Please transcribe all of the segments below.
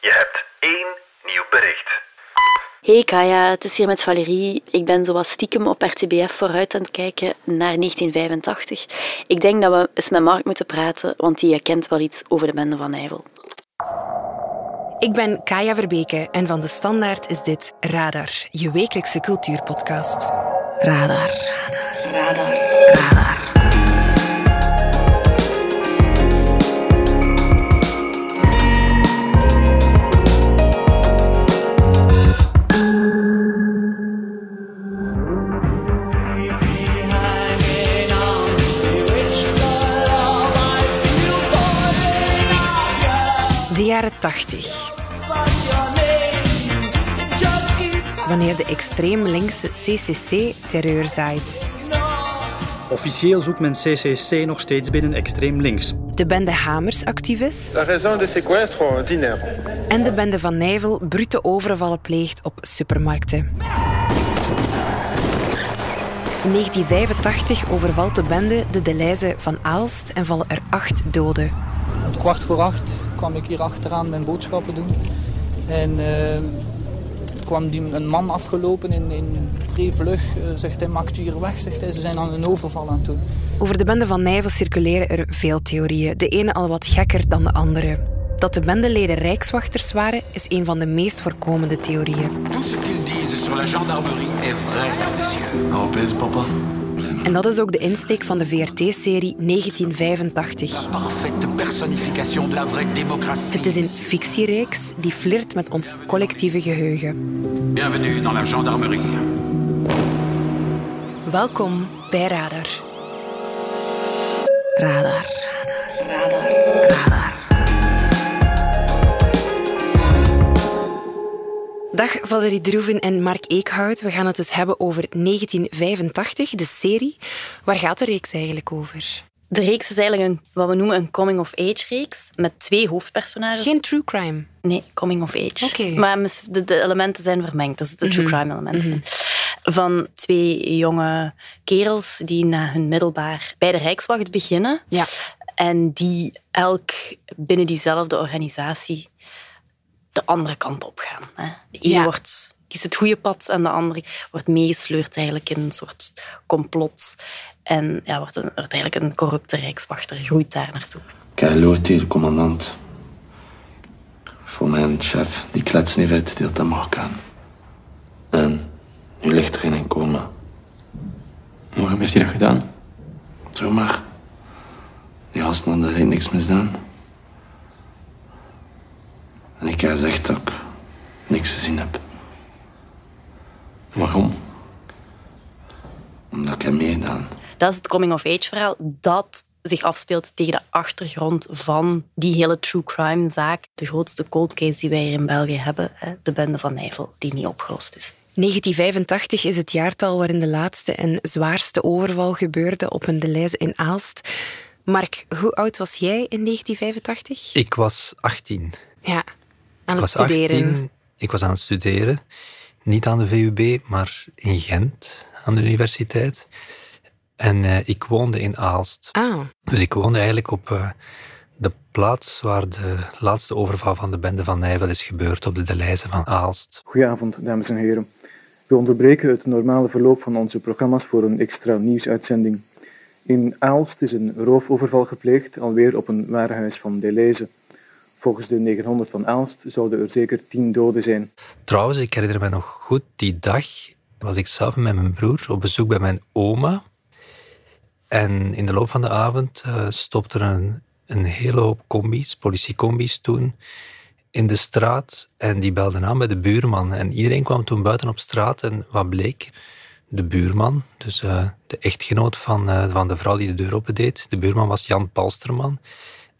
Je hebt één nieuw bericht. Hey Kaya, het is hier met Valérie. Ik ben zo wat stiekem op RTBF vooruit aan het kijken naar 1985. Ik denk dat we eens met Mark moeten praten, want die kent wel iets over de bende van Nijvel. Ik ben Kaya Verbeke en van De Standaard is dit Radar, je wekelijkse cultuurpodcast. Radar. Radar. Radar. Radar. Jaren 80. Wanneer de extreem linkse CCC terreur zaait. Officieel zoekt men CCC nog steeds binnen extreem links. De bende Hamers actief is. La raison de séquestre d'inerts. En de bende van Nijvel brute overvallen pleegt op supermarkten. In 1985 overvalt de bende de Deleuze van Aalst en vallen er acht doden. Om kwart voor acht kwam ik hier achteraan mijn boodschappen doen. En uh, kwam die, een man afgelopen in, in vrij vlug. Uh, zegt hij, maakt u hier weg? Zegt hij, ze zijn aan een overval aan het doen. Over de bende van Nijvel circuleren er veel theorieën. De ene al wat gekker dan de andere. Dat de bendeleden rijkswachters waren, is een van de meest voorkomende theorieën. Tout ce qu'ils disent sur la gendarmerie est vrai, messieurs. Europees, papa. En dat is ook de insteek van de VRT-serie 1985. Parfaite personnification de la vraie démocratie. Het is een fictiereeks die flirt met ons collectieve geheugen. Bienvenue dans la gendarmerie. Welkom bij Radar. Radar. Radar. Radar. Dag Valerie Droeven en Mark Eekhout. We gaan het dus hebben over 1985, de serie. Waar gaat de reeks eigenlijk over? De reeks is eigenlijk een, wat we noemen een coming-of-age-reeks met twee hoofdpersonages. Geen true crime? Nee, coming-of-age. Oké. Maar de, de, elementen zijn vermengd. Dat is de true crime elementen. Van twee jonge kerels die na hun middelbaar bij de Rijkswacht beginnen. Ja. En die elk binnen diezelfde organisatie de andere kant op gaan. Hè. De ene Ja. wordt, kiest het goede pad en de andere wordt meegesleurd eigenlijk in een soort complot. En ja, wordt, een, wordt eigenlijk een corrupte rijkswachter, groeit daar naartoe. De commandant. Voor mijn chef, die klets niet uit, die had de Marokkaan. En nu ligt er in een coma. Waarom heeft hij dat gedaan? Zo maar. Die gasten hadden alleen niks misdaan. En ik heb gezegd dat ik niks gezien heb. Waarom? Omdat ik heb meegedaan. Dat is het coming-of-age verhaal dat zich afspeelt tegen de achtergrond van die hele true crime zaak. De grootste cold case die wij hier in België hebben, hè, de bende van Nijvel, die niet opgelost is. 1985 is het jaartal waarin de laatste en zwaarste overval gebeurde op een Deleuze in Aalst. Mark, hoe oud was jij in 1985? Ik was 18. Ja, aan Ik het was studeren. 18. Ik was aan het studeren. Niet aan de VUB, maar in Gent, aan de universiteit. En eh, ik woonde in Aalst. Ah, Dus ik woonde eigenlijk op eh, de plaats waar de laatste overval van de bende van Nijvel is gebeurd, op de Deleuze van Aalst. Goedenavond, dames en heren. We onderbreken het normale verloop van onze programma's voor een extra nieuwsuitzending. In Aalst is een roofoverval gepleegd, alweer op een warenhuis van Deleuze. Volgens de 900 van Aalst zouden er zeker tien doden zijn. Trouwens, ik herinner me nog goed, die dag was ik samen met mijn broer op bezoek bij mijn oma. En in de loop van de avond eh, stopte er een, een hele hoop combi's, politiecombi's toen, in de straat. En die belden aan bij de buurman. En iedereen kwam toen buiten op straat. En wat bleek? De buurman, dus eh, de echtgenoot van, eh, van de vrouw die de deur opendeed. De buurman was Jan Palsterman.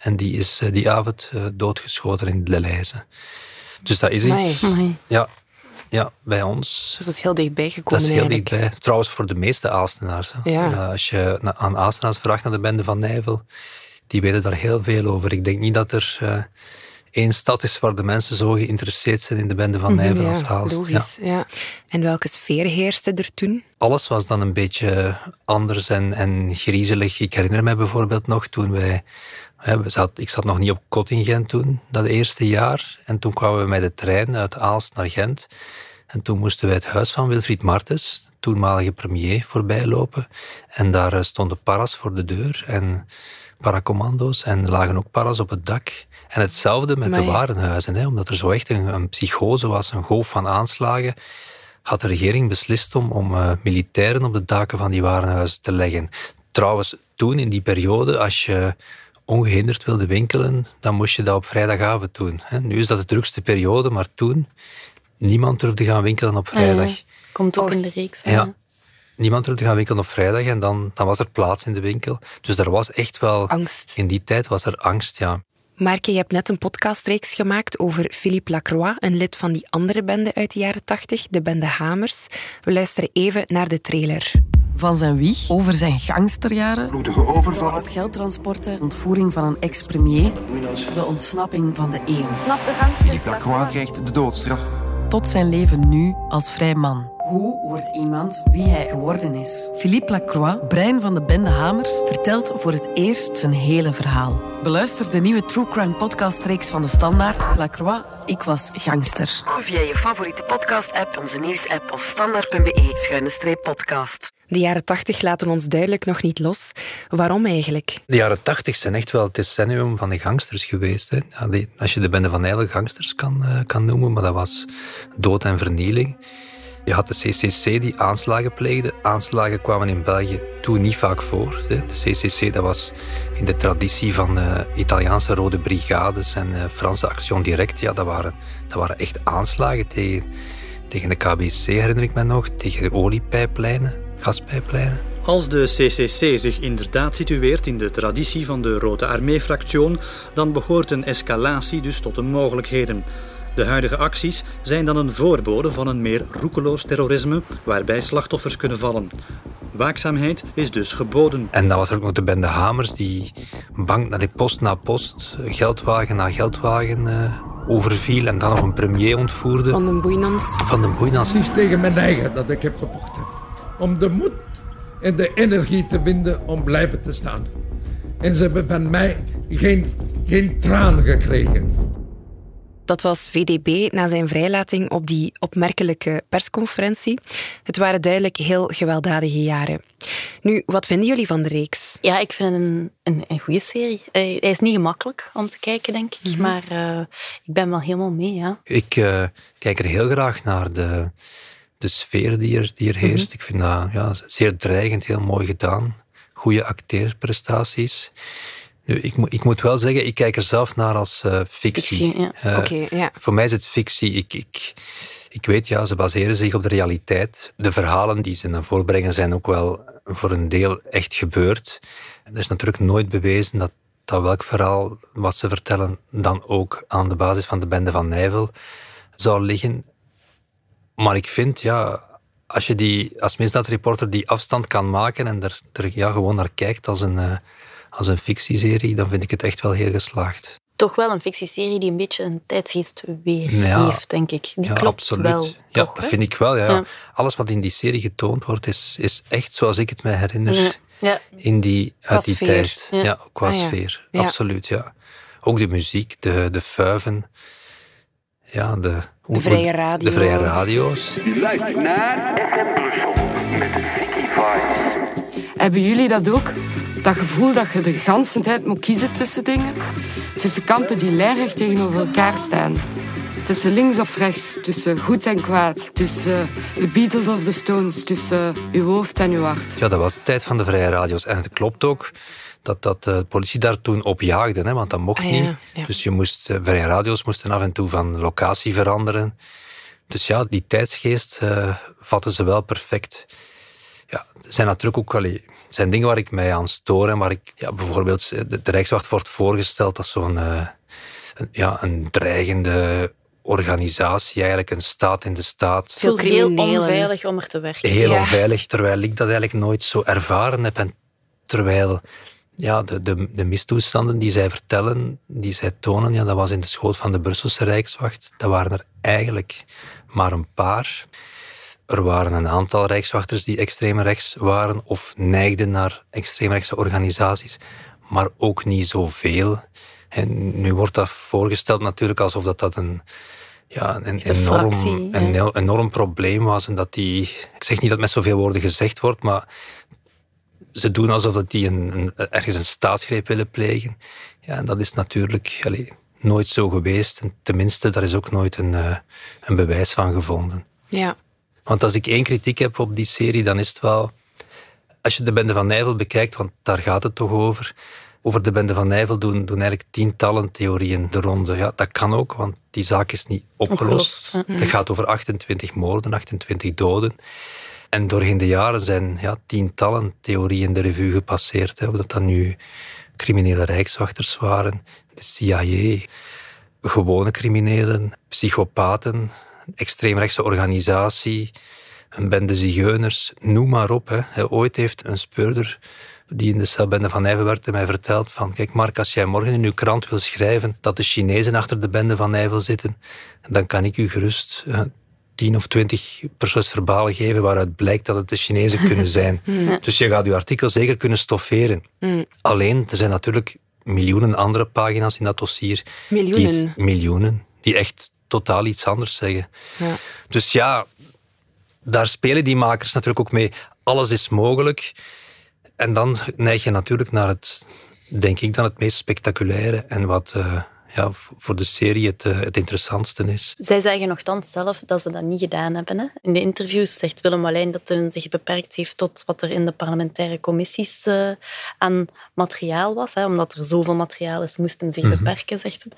En die is eh, die avond eh, doodgeschoten in de Leize. Dus dat is iets... Amai. Ja, ja, bij ons. dus dat is heel dichtbij gekomen Dat is heel eigenlijk. dichtbij. Trouwens, voor de meeste Aalstenaars. Ja. als je na- aan Aalstenaars vraagt naar de bende van Nijvel, die weten daar heel veel over. Ik denk niet dat er eh, één stad is waar de mensen zo geïnteresseerd zijn in de bende van Nijvel als Mhm, Ja, Aalst. Ja. logisch. Ja. En welke sfeer heerste er toen? Alles was dan een beetje anders en, en griezelig. Ik herinner me bijvoorbeeld nog toen wij Hè, we zat, ik zat nog niet op kot in Gent toen, dat eerste jaar. En toen kwamen we met de trein uit Aalst naar Gent. En toen moesten wij het huis van Wilfried Martens, toenmalige premier, voorbij lopen. En daar eh, stonden paras voor de deur en paracommando's. En er lagen ook paras op het dak. En hetzelfde met de warenhuizen. Hè, omdat er zo echt een, een psychose was, een golf van aanslagen had de regering beslist om, om eh, militairen op de daken van die warenhuizen te leggen. Trouwens, toen in die periode, als je ongehinderd wilde winkelen, dan moest je dat op vrijdagavond doen. Hè. Nu is dat de drukste periode, maar toen, niemand durfde gaan winkelen op vrijdag. Ja. Komt ook in de reeks. hè. Ja. Niemand durfde gaan winkelen op vrijdag en dan, dan was er plaats in de winkel. Dus er was echt wel... Angst. In die tijd was er angst, ja. Marke, je hebt net een podcastreeks gemaakt over Philippe Lacroix, een lid van die andere bende uit de jaren 80, de bende Hamers. We luisteren even naar de trailer. Van zijn wieg over zijn gangsterjaren, Bloedige overvallen. geldtransporten, ontvoering van een ex-premier, de ontsnapping van de eeuw, Philippe Lacroix krijgt de doodstraf. tot zijn leven nu als vrij man. Hoe wordt iemand wie hij geworden is? Philippe Lacroix, brein van de bende Hamers, vertelt voor het eerst zijn hele verhaal. Beluister de nieuwe True Crime podcastreeks van de Standaard. Lacroix, ik was gangster. Via je favoriete podcast-app, onze nieuwsapp of standaard.be-podcast. De jaren 80 laten ons duidelijk nog niet los. Waarom eigenlijk? De jaren tachtig zijn echt wel het decennium van de gangsters geweest. Hè. Als je de bende van Nijvel gangsters kan, eh, kan noemen, maar dat was dood en vernieling. Je had de CCC die aanslagen pleegde. Aanslagen kwamen in België toen niet vaak voor. De CCC dat was in de traditie van de Italiaanse Rode Brigades en eh, Franse Action Direct. Ja, dat, waren, dat waren echt aanslagen tegen, tegen de KBC, herinner ik me nog. Tegen de oliepijplijnen, gaspijplijnen. Als de CCC zich inderdaad situeert in de traditie van de Rode Armee-fractie, dan behoort een escalatie dus tot de mogelijkheden. De huidige acties zijn dan een voorbode van een meer roekeloos terrorisme waarbij slachtoffers kunnen vallen. Waakzaamheid is dus geboden. En dan was er ook nog de bende Hamers die bank naar die post na post, geldwagen na geldwagen eh, overviel en dan nog een premier ontvoerde. Van de Boeinans. Van de Boeinans. Het is tegen mijn eigen dat ik heb gevochten. Om de moed en de energie te vinden om blijven te staan. En ze hebben van mij geen, geen traan gekregen. Dat was VDB na zijn vrijlating op die opmerkelijke persconferentie. Het waren duidelijk heel gewelddadige jaren. Nu, wat vinden jullie van de reeks? Ja, ik vind het een, een, een goede serie. Hij, hij is niet gemakkelijk om te kijken, denk ik. Maar eh, ik ben wel helemaal mee, ja. Ik eh, kijk er heel graag naar de, de sfeer die er, die er heerst. Ik vind dat ja, zeer dreigend, heel mooi gedaan. Goede acteerprestaties. Nu, ik, moet- ik moet wel zeggen, ik kijk er zelf naar als eh, fictie. Fictie, ja. Eh, ja. Voor mij is het fictie. Ik, ik, ik weet, ja, ze baseren zich op de realiteit. De verhalen die ze naar voren brengen zijn ook wel voor een deel echt gebeurd. Er is natuurlijk nooit bewezen dat, dat welk verhaal wat ze vertellen dan ook aan de basis van de bende van Nijvel zou liggen. Maar ik vind, ja, als je die, als misdaadreporter die afstand kan maken en er, er ja, gewoon naar kijkt als een, eh, als een fictieserie, dan vind ik het echt wel heel geslaagd. Toch wel een fictieserie die een beetje een tijdsgeest weergeeft, Ja. denk ik. Die ja, klopt absoluut. wel. ja, toch, dat vind ik wel. Ja. Ja. Alles wat in die serie getoond wordt, is, is echt zoals ik het mij herinner. Ja. Ja. In die, Qua uit die sfeer. tijd. Ja. Ja, qua Ah, ja. sfeer. Ja. Absoluut, ja. Ook de muziek, de, de fuiven. Ja, de... hoe- vrije radio. De vrije radio's. Luistert naar Brussel met Vicky Vibes. Hebben jullie dat ook? Dat gevoel dat je de ganse tijd moet kiezen tussen dingen? Tussen kampen die lijnrecht tegenover elkaar staan. Tussen links of rechts, tussen goed en kwaad. Tussen de Beatles of de Stones, tussen uw hoofd en uw hart. Ja, dat was de tijd van de vrije radio's. En het klopt ook dat, dat de politie daar toen op jaagde, hè, want dat mocht Ah, ja, niet. ja. Dus je moest, eh, vrije radio's moesten af en toe van locatie veranderen. Dus ja, die tijdsgeest eh, vatten ze wel perfect. Ja, er zijn natuurlijk ook wel er zijn dingen waar ik mij aan stoor. En waar ik, ja, bijvoorbeeld, eh, de, de Rijkswacht wordt voorgesteld als zo'n eh, een, ja, een dreigende organisatie, eigenlijk een staat in de staat. Veel heel onveilig om er te werken. Heel Ja. onveilig, terwijl ik dat eigenlijk nooit zo ervaren heb. En terwijl ja, de, de, de mistoestanden die zij vertellen, die zij tonen, ja, dat was in de schoot van de Brusselse Rijkswacht. Dat waren er eigenlijk maar een paar. Er waren een aantal rijkswachters die extreem rechts waren of neigden naar extreemrechtse organisaties. maar ook niet zoveel. En nu wordt dat voorgesteld natuurlijk alsof dat, dat een, ja, een, enorm, fractie, een ja. enorm probleem was. En dat die, ik zeg niet dat met zoveel woorden gezegd wordt, maar ze doen alsof dat die een, een- ergens een staatsgreep willen plegen. Ja, en dat is natuurlijk nooit zo geweest. En tenminste, daar is ook nooit een, eh, een bewijs van gevonden. Ja. Want als ik één kritiek heb op die serie, dan is het wel... Als je de Bende van Nijvel bekijkt, want daar gaat het toch over... Over de Bende van Nijvel doen, doen eigenlijk tientallen theorieën de ronde. Ja, dat kan ook, want die zaak is niet opgelost. Het gaat over 28 moorden, 28 doden. En doorheen de jaren zijn ja, tientallen theorieën de revue gepasseerd. Hè. Of dat dan nu criminele rijkswachters waren, de CIA, gewone criminelen, psychopaten, extreemrechtse organisatie, een bende zigeuners, noem maar op. Hè. Ooit heeft een speurder die in de celbende van Nijvel werkte mij verteld van kijk Mark, als jij morgen in uw krant wil schrijven dat de Chinezen achter de bende van Nijvel zitten, dan kan ik u gerust eh, 10 of 20 procesverbalen geven waaruit blijkt dat het de Chinezen kunnen zijn. Ja. Dus je gaat uw artikel zeker kunnen stofferen. Mm. Alleen, er zijn natuurlijk miljoenen andere pagina's in dat dossier. Miljoenen. miljoenen. Die echt totaal iets anders zeggen. Ja. Dus ja, daar spelen die makers natuurlijk ook mee. Alles is mogelijk. En dan neig je natuurlijk naar het, denk ik, dan het meest spectaculaire en wat eh, ja, voor de serie het, eh, het interessantste is. Zij zeggen nogthans zelf dat ze dat niet gedaan hebben. Hè. In de interviews zegt Willem Wallijn dat hij zich beperkt heeft tot wat er in de parlementaire commissies eh, aan materiaal was. Hè. Omdat er zoveel materiaal is, moest hij zich Mhm. beperken, zegt hij.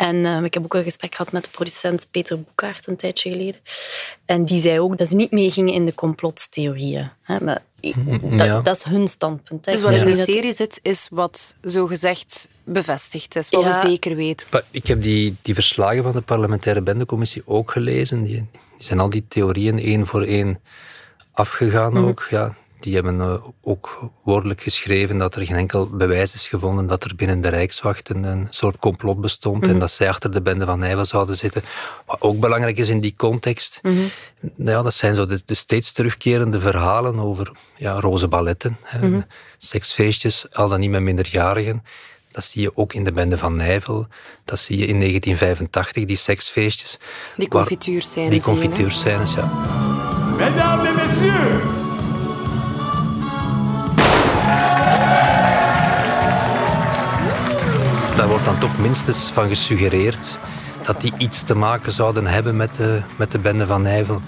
En eh, ik heb ook een gesprek gehad met de producent Peter Boekaert een tijdje geleden. En die zei ook dat ze niet meegingen in de complottheorieën. Hè. Maar dat, Ja. dat is hun standpunt. Hè. Dus wat in de serie zit, is wat zogezegd bevestigd is. Wat Ja. we zeker weten. Maar Ik heb die, die verslagen van de parlementaire bendecommissie ook gelezen. Die, die zijn al die theorieën één voor één afgegaan Mhm. ook. Ja, die hebben eh, ook woordelijk geschreven dat er geen enkel bewijs is gevonden dat er binnen de Rijkswacht een, een soort complot bestond Mhm. en dat zij achter de bende van Nijvel zouden zitten. Wat ook belangrijk is in die context, Mhm. nou ja, dat zijn zo de, de steeds terugkerende verhalen over ja, roze balletten, Mhm. seksfeestjes, al dan niet met minderjarigen. Dat zie je ook in de bende van Nijvel. Dat zie je in 1985, die seksfeestjes. Die confituurscènes Die confituurscènes, ja. Mesdames et messieurs, dan toch minstens van gesuggereerd dat die iets te maken zouden hebben met de, met de bende van Nijvel.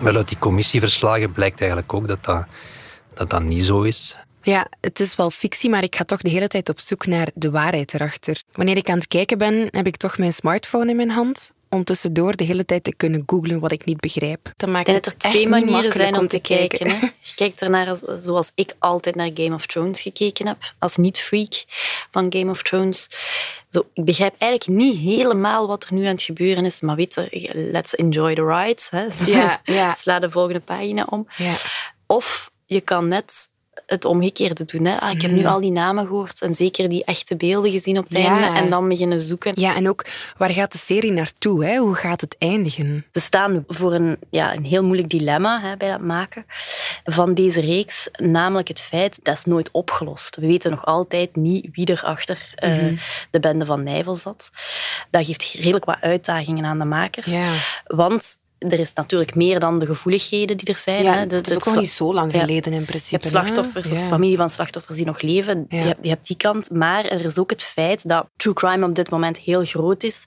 Wel uit die commissieverslagen blijkt eigenlijk ook dat dat, dat, dat niet zo is. Ja, het is wel fictie, maar ik ga toch de hele tijd op zoek naar de waarheid erachter. Wanneer ik aan het kijken ben, heb ik toch mijn smartphone in mijn hand. Om tussendoor de hele tijd te kunnen googlen wat ik niet begrijp. Dat maakt denk het dat er echt twee manieren zijn om te kijken. hè. Je kijkt ernaar als- zoals ik altijd naar Game of Thrones gekeken heb, als niet-freak van Game of Thrones. Zo, ik begrijp eigenlijk niet helemaal wat er nu aan het gebeuren is, maar weet je, let's enjoy the ride. Hè. Ja, ja. Sla de volgende pagina om. Ja. Of je kan net het omgekeerde doen. Hè. Ah, ik heb nu Mm. al die namen gehoord en zeker die echte beelden gezien op het Ja. einde en dan beginnen zoeken. Ja, en ook waar gaat de serie naartoe? Hè? Hoe gaat het eindigen? Ze staan voor een, ja, een heel moeilijk dilemma hè, bij dat maken van deze reeks. Namelijk het feit, dat is nooit opgelost. We weten nog altijd niet wie er achter eh, Mhm. de bende van Nijvel zat. Dat geeft redelijk wat uitdagingen aan de makers. Ja. Want er is natuurlijk meer dan de gevoeligheden die er zijn. Ja, hè. De- het is ook nog niet zo lang ja. geleden in Je principe. hebt hè? slachtoffers of Ja. familie van slachtoffers die nog leven. Je, hebt, je hebt die kant. Maar er is ook het feit dat true crime op dit moment heel groot is.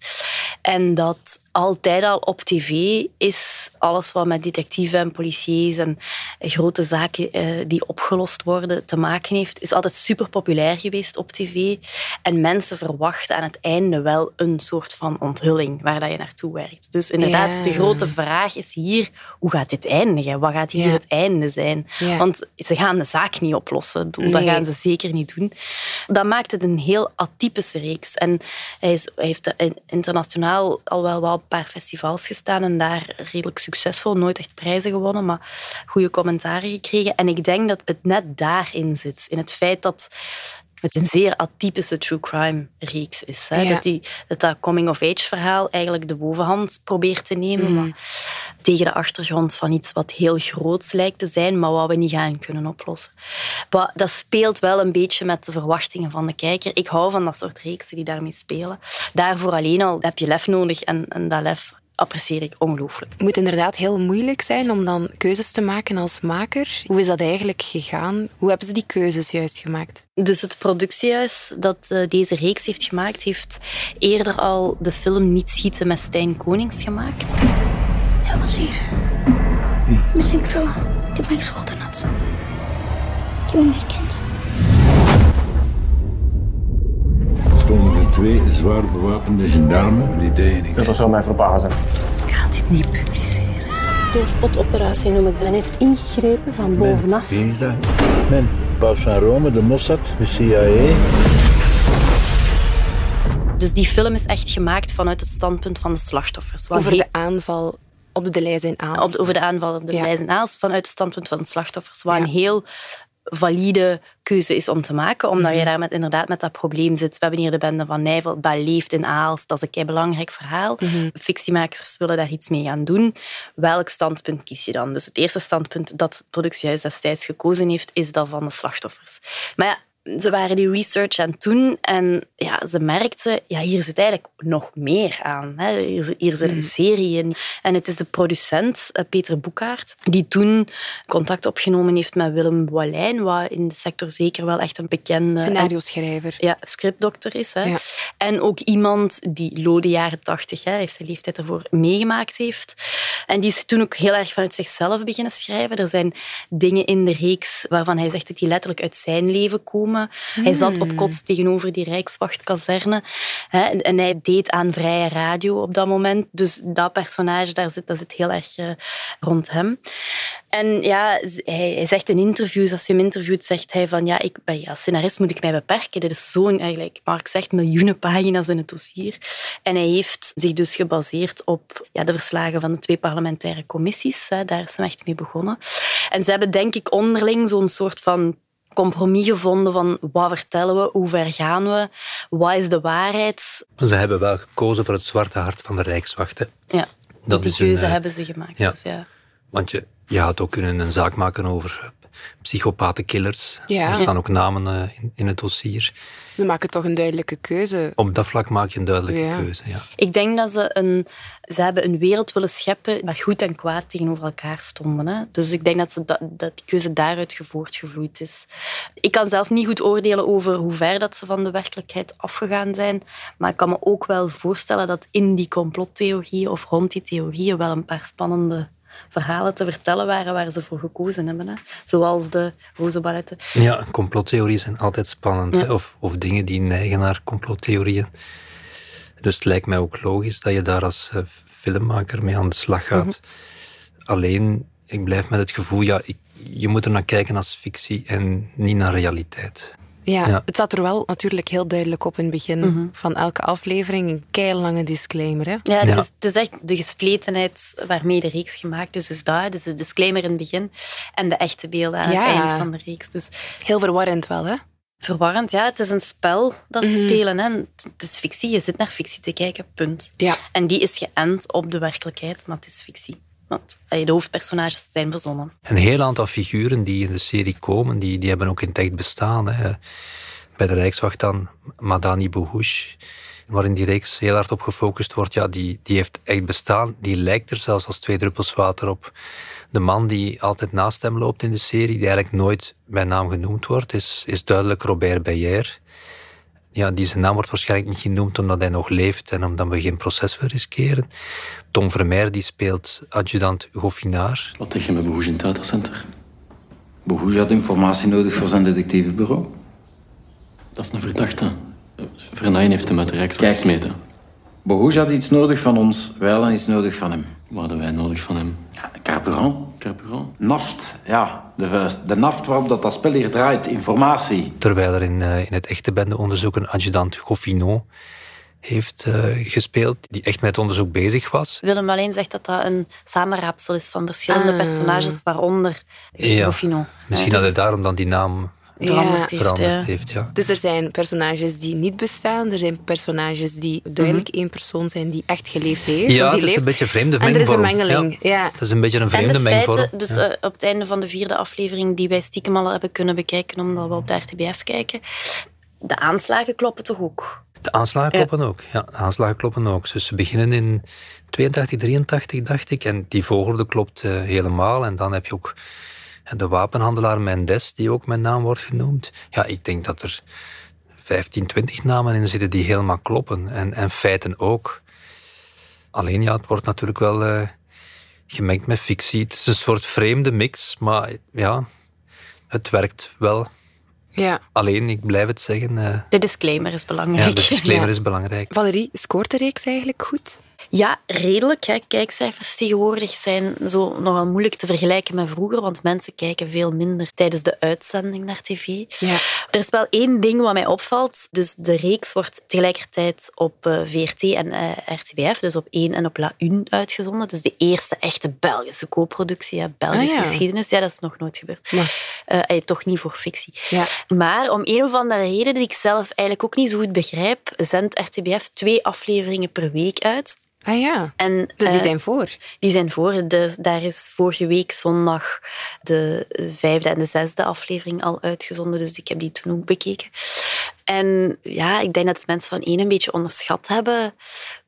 En dat altijd al op tv is alles wat met detectives en policiers en grote zaken eh, die opgelost worden te maken heeft, is altijd super populair geweest op tv. En mensen verwachten aan het einde wel een soort van onthulling waar dat je naartoe werkt. Dus inderdaad, Ja. de grote vraag is hier, hoe gaat dit eindigen? Wat gaat hier Ja. het einde zijn? Ja. Want ze gaan de zaak niet oplossen. Dat Nee. gaan ze zeker niet doen. Dat maakt het een heel atypische reeks. En hij, is, hij heeft in- internationaal al wel wat een paar festivals gestaan en daar redelijk succesvol, nooit echt prijzen gewonnen, maar goede commentaren gekregen. En ik denk dat het net daarin zit, in het feit dat het een zeer atypische true crime reeks is. Hè? Ja. Dat, die, dat dat coming-of-age verhaal eigenlijk de bovenhand probeert te nemen. Mhm. Maar tegen de achtergrond van iets wat heel groot lijkt te zijn, maar wat we niet gaan kunnen oplossen. Maar dat speelt wel een beetje met de verwachtingen van de kijker. Ik hou van dat soort reeksen die daarmee spelen. Daarvoor alleen al heb je lef nodig en, en dat lef apprecieer ik ongelooflijk. Het moet inderdaad heel moeilijk zijn om dan keuzes te maken als maker. Hoe is dat eigenlijk gegaan? Hoe hebben ze die keuzes juist gemaakt? Dus het productiehuis dat eh, deze reeks heeft gemaakt, heeft eerder al de film Niet schieten met Stijn Konings gemaakt. Hij was hier. Met zijn krullen. Die mij geschoten had. Die me herkent. Twee zwaar bewapende gendarmen. Die deden niks. Dat zou mij verbazen. Ik ga dit niet publiceren. Doorpotoperatie noem ik dat. Hij heeft ingegrepen van bovenaf. Wie is dat? Men. Paus van Rome, de Mossad, de CIA. Dus die film is echt gemaakt vanuit het standpunt van de slachtoffers. Wat Over de aanval op de Deleise in Aalst. op, over de aanval op de Ja. en Aalst vanuit het standpunt van de slachtoffers. Wat een heel valide keuze is om te maken, omdat Mhm. je daar met, inderdaad met dat probleem zit. We hebben hier de bende van Nijvel, dat leeft in Aalst. Dat is een belangrijk verhaal. Mhm. Fictiemakers willen daar iets mee gaan doen. Welk standpunt kies je dan? Dus het eerste standpunt dat het productiehuis destijds gekozen heeft, is dat van de slachtoffers. Maar ja, ze waren die research aan het doen en ja, ze merkten, ja, hier zit eigenlijk nog meer aan. Hè. Hier, zit- hier zit een serie in. En het is de producent, eh, Peter Boekaert, die toen contact opgenomen heeft met Willem Boilijn, wat in de sector zeker wel echt een bekende... Scenario-schrijver. Ja, scriptdokter is. Hè. Ja. En ook iemand die lode jaren tachtig, hè, heeft zijn leeftijd ervoor meegemaakt heeft. En die is toen ook heel erg vanuit zichzelf beginnen schrijven. Er zijn dingen in de reeks waarvan hij zegt dat die letterlijk uit zijn leven komen. Hij zat op kot tegenover die Rijkswachtkazerne. Hè, en- hij deed aan vrije radio op dat moment. Dus dat personage, daar zit, dat zit heel erg eh, rond hem. En ja, hij, hij zegt in interviews, als je hem interviewt, zegt hij van ja, ik als scenarist moet ik mij beperken. Dit is zo'n, eigenlijk, Mark zegt, miljoenen pagina's in het dossier. En hij heeft zich dus gebaseerd op ja, de verslagen van de twee parlementaire commissies. Hè, daar is hij echt mee begonnen. En ze hebben denk ik onderling zo'n soort van compromis gevonden van wat vertellen we, hoe ver gaan we, wat is de waarheid. Ze hebben wel gekozen voor het zwarte hart van de Rijkswacht. hè. Ja, Dat die een, keuze eh, hebben ze gemaakt. ja. Dus ja. Want je, je had ook kunnen een zaak maken over psychopatenkillers. Ja. Er staan ook namen eh, in, in het dossier. We maken toch een duidelijke keuze. Op dat vlak maak je een duidelijke Ja. keuze. Ja. Ik denk dat ze een, ze hebben een wereld willen scheppen waar goed en kwaad tegenover elkaar stonden. Hè. Dus ik denk dat, ze dat, dat die keuze daaruit voortgevloeid is. Ik kan zelf niet goed oordelen over hoe ver dat ze van de werkelijkheid afgegaan zijn. Maar ik kan me ook wel voorstellen dat in die complottheorieën of rond die theorieën wel een paar spannende verhalen te vertellen waren waar ze voor gekozen hebben. Hè. Zoals de roze balletten. Ja, complottheorieën zijn altijd spannend. Ja. Of, of dingen die neigen naar complottheorieën. Dus het lijkt mij ook logisch dat je daar als eh, filmmaker mee aan de slag gaat. Alleen, ik blijf met het gevoel, ja, ik, je moet er naar kijken als fictie en niet naar realiteit. Ja, Ja. het staat er wel natuurlijk heel duidelijk op in het begin Mhm. van elke aflevering. Een keilange disclaimer. Hè? Ja, het, Ja. Is, het is echt de gespletenheid waarmee de reeks gemaakt is, is dat. Dus de disclaimer in het begin en de echte beelden aan Ja. het eind van de reeks. Dus Heel verwarrend wel, hè? verwarrend, ja. Het is een spel dat ze Mhm. spelen. Hè. Het het is fictie, je zit naar fictie te kijken, punt. Ja. En die is geënt op de werkelijkheid, maar het is fictie. Want de hoofdpersonages zijn verzonnen. Een heel aantal figuren die in de serie komen, die, die hebben ook in echt bestaan. Hè. Bij de Rijkswacht dan Madani Bohouch, waarin die reeks heel hard op gefocust wordt. Ja, die, die heeft echt bestaan. Die lijkt er zelfs als twee druppels water op. De man die altijd naast hem loopt in de serie, die eigenlijk nooit bij naam genoemd wordt, is, is duidelijk Robert Beyer. Ja, die zijn naam wordt waarschijnlijk niet genoemd omdat hij nog leeft en omdat we geen proces willen riskeren. Tom Vermeer die speelt adjudant Goffinard. Wat zeg je met Boeg in het datacenter? Had informatie nodig voor zijn detectivebureau. Dat is een verdachte. Vernaaien heeft hem uit de Rijkswacht gesmeten. Boegouge had iets nodig van ons, wij hadden iets nodig van hem. Wat hadden wij nodig van hem? Carburant. Carburant? Naft, ja. De, de naft waarop dat, dat spel hier draait, informatie. Terwijl er in, eh, in het echte bendeonderzoek een adjudant Goffinot heeft eh, gespeeld, die echt met het onderzoek bezig was. Willem alleen zegt dat dat een samenraapsel is van verschillende Ah. personages, waaronder Ja. Ruffino. Misschien Dus- dat hij daarom dan die naam veranderd heeft. veranderd ja. heeft. Ja. Dus er zijn personages die niet bestaan, er zijn personages die duidelijk één persoon zijn die echt geleefd heeft. Ja, die het is leeft. een beetje een vreemde En er is een mengeling, ja. Het is een beetje een En vreemde de mengvorm. feiten, dus ja. eh, op het einde van de vierde aflevering, die wij stiekem al hebben kunnen bekijken, omdat we op de RTBF kijken, de aanslagen kloppen toch ook? De aanslagen Ja. kloppen ook. Ja, de aanslagen kloppen ook. Dus ze beginnen in 82, 83, dacht ik. En die volgorde klopt eh, helemaal. En dan heb je ook de wapenhandelaar Mendes, die ook met naam wordt genoemd. Ja, ik denk dat er 15, 20 namen in zitten die helemaal kloppen. En, en feiten ook. Alleen ja, het wordt natuurlijk wel eh, gemengd met fictie. Het is een soort vreemde mix, maar ja, het werkt wel. Ja. Alleen, ik blijf het zeggen. eh, De disclaimer is belangrijk. ja, de disclaimer Ja. is belangrijk. Valerie, scoort de reeks eigenlijk goed? Ja, redelijk. Hè. Kijkcijfers tegenwoordig zijn zo nogal moeilijk te vergelijken met vroeger, want mensen kijken veel minder tijdens de uitzending naar tv. Ja. Er is wel één ding wat mij opvalt. Dus de reeks wordt tegelijkertijd op eh, VRT en eh, RTBF, dus op 1 en op La Une uitgezonden. Het is de eerste echte Belgische co-productie. Belgische Ah, ja. geschiedenis. Ja, dat is nog nooit gebeurd. Maar. Eh, toch niet voor fictie. Ja. Maar om een of andere reden die ik zelf eigenlijk ook niet zo goed begrijp, zendt RTBF twee afleveringen per week uit. Ah ja. En, Dus die eh, zijn voor? Die zijn voor. De, daar is vorige week zondag de vijfde en de zesde aflevering al uitgezonden, dus ik heb die toen ook bekeken. En ja, ik denk dat mensen van één een beetje onderschat hebben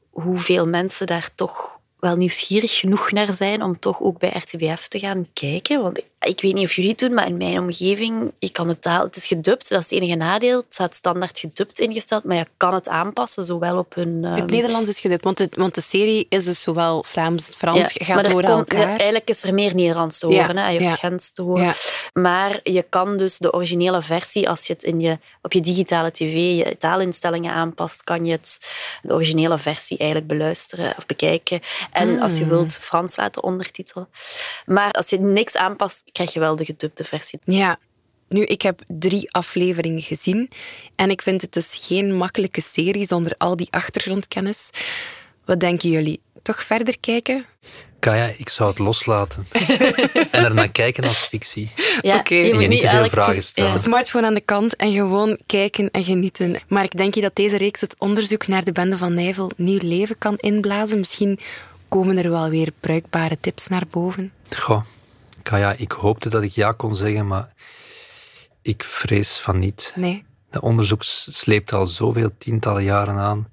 hoeveel mensen daar toch wel nieuwsgierig genoeg naar zijn om toch ook bij RTBF te gaan kijken. Want ik weet niet of jullie het doen, maar in mijn omgeving, je kan het taal, het is gedubt, dat is het enige nadeel. Het staat standaard gedubt ingesteld, maar je kan het aanpassen, zowel op hun... Het ehm, Nederlands is gedubt, want, het, want de serie is dus zowel Vlaams, Frans, ja, gaat maar door komt- elkaar. Eigenlijk is er meer Nederlands te Ja, horen, hè, of ja. Gens te horen. Ja. Maar je kan dus de originele versie, als je het in je, op je digitale tv je taalinstellingen aanpast, kan je het, de originele versie eigenlijk beluisteren of bekijken. En als je Hmm. wilt, Frans laten ondertitelen. Maar als je niks aanpast, krijg je wel de gedubde versie. Ja. Nu, ik heb drie afleveringen gezien en ik vind het dus geen makkelijke serie zonder al die achtergrondkennis. Wat denken jullie? Toch verder kijken? Kaya, ik zou het loslaten. en er naar kijken als fictie. Ja, Oké. En je niet te veel vragen stellen. Smartphone aan de kant en gewoon kijken en genieten. Maar ik denk je dat deze reeks het onderzoek naar de bende van Nijvel nieuw leven kan inblazen? Misschien komen er wel weer bruikbare tips naar boven. Goh, Kaya, ik hoopte dat ik ja kon zeggen, maar ik vrees van niet. Nee. De onderzoek sleept al zoveel tientallen jaren aan.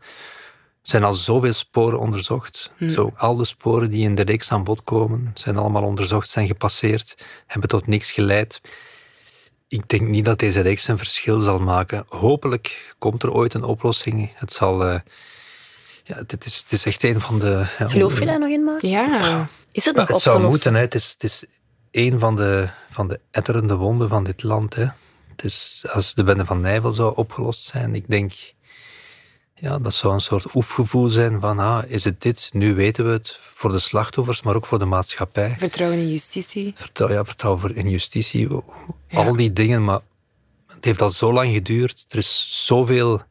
Er zijn al zoveel sporen onderzocht. Hm. Zo, al de sporen die in de reeks aan bod komen, zijn allemaal onderzocht, zijn gepasseerd, hebben tot niks geleid. Ik denk niet dat deze reeks een verschil zal maken. Hopelijk komt er ooit een oplossing. Het zal... eh, ja, dit is, het is echt een van de... ja, Geloof je daar nog in, Mark? Ja. Is het nog het op te zou lossen? moeten. Hè. Het, is, het is een van de, van de etterende wonden van dit land. Hè. Dus als de bende van Nijvel zou opgelost zijn, ik denk... Ja, dat zou een soort oefgevoel zijn van, ah, is het dit? Nu weten we het. Voor de slachtoffers, maar ook voor de maatschappij. Vertrouwen in justitie. Vertrouw, ja, vertrouwen in justitie. Al die dingen, maar het heeft al zo lang geduurd. Er is zoveel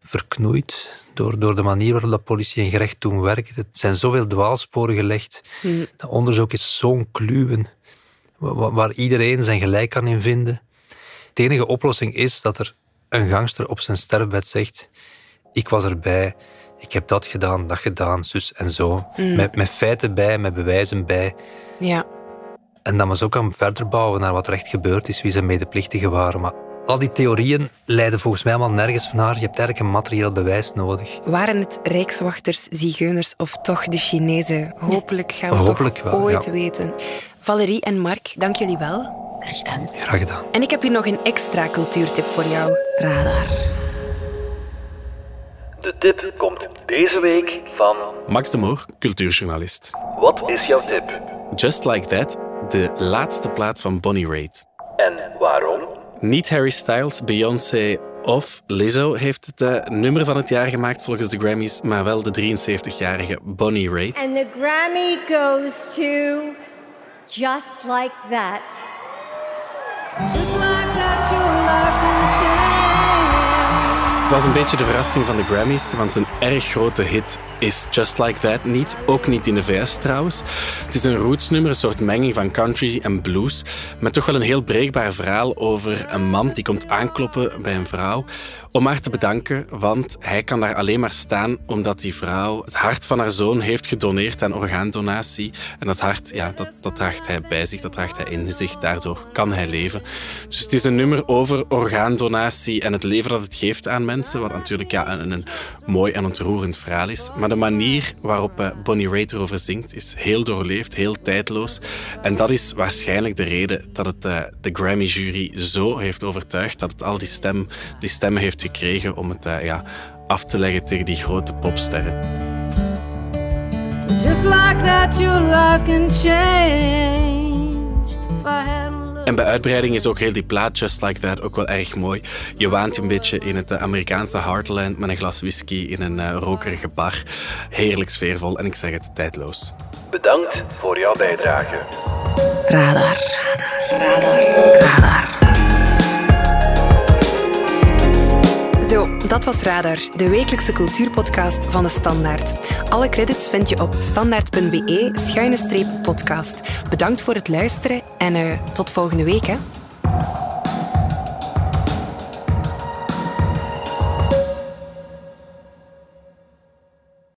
verknoeid door, door de manier waarop de politie en gerecht toen werkte. Er zijn zoveel dwaalsporen gelegd. Hm. Dat onderzoek is zo'n kluwen, waar iedereen zijn gelijk kan in vinden. De enige oplossing is dat er een gangster op zijn sterfbed zegt: Ik was erbij, ik heb dat gedaan, dat gedaan, zus en zo. Mm. Met, met feiten bij, met bewijzen bij. Ja. En dat men zo kan verder bouwen naar wat er echt gebeurd is, wie zijn medeplichtigen waren. Maar al die theorieën leiden volgens mij allemaal nergens van naar. Je hebt eigenlijk een materieel bewijs nodig. Waren het rijkswachters, zigeuners of toch de Chinezen? Hopelijk gaan we Hopelijk toch wel, ooit ja. weten. Valerie en Mark, dank jullie wel. Graag gedaan. En ik heb hier nog een extra cultuurtip voor jou. Radar. De tip komt deze week van... Max de Moor, cultuurjournalist. Wat is jouw tip? Just Like That, de laatste plaat van Bonnie Raitt. En waarom? Niet Harry Styles, Beyoncé of Lizzo heeft het eh, nummer van het jaar gemaakt volgens de Grammys, maar wel de 73-jarige Bonnie Raitt. And the Grammy goes to Just Like That. Just like that, your life can change. Het was een beetje de verrassing van de Grammys, want een erg grote hit is Just Like That niet. Ook niet in de VS trouwens. Het is een rootsnummer, een soort menging van country en blues. Met toch wel een heel breekbaar verhaal over een man die komt aankloppen bij een vrouw om haar te bedanken, want hij kan daar alleen maar staan omdat die vrouw het hart van haar zoon heeft gedoneerd aan orgaandonatie. En dat hart, ja, dat, dat draagt hij bij zich, dat draagt hij in zich. Daardoor kan hij leven. Dus het is een nummer over orgaandonatie en het leven dat het geeft aan mensen, wat natuurlijk ja, een, een mooi en ontroerend verhaal is. Maar de manier waarop eh, Bonnie Raitt erover zingt is heel doorleefd, heel tijdloos. En dat is waarschijnlijk de reden dat het uh, de Grammy-jury zo heeft overtuigd, dat het al die, stem, die stemmen heeft gekregen om het uh, ja, af te leggen tegen die grote popsterren. Just like that can change. En bij uitbreiding is ook heel die plaat Just Like That ook wel erg mooi. Je waant een beetje in het Amerikaanse heartland met een glas whisky in een uh, rokerige bar. Heerlijk sfeervol en ik zeg het tijdloos. Bedankt voor jouw bijdrage. Radar. Radar. Radar. Zo, dat was Radar, de wekelijkse cultuurpodcast van de Standaard. Alle credits vind je op standaard.be-podcast. Bedankt voor het luisteren en uh, tot volgende week. Hè.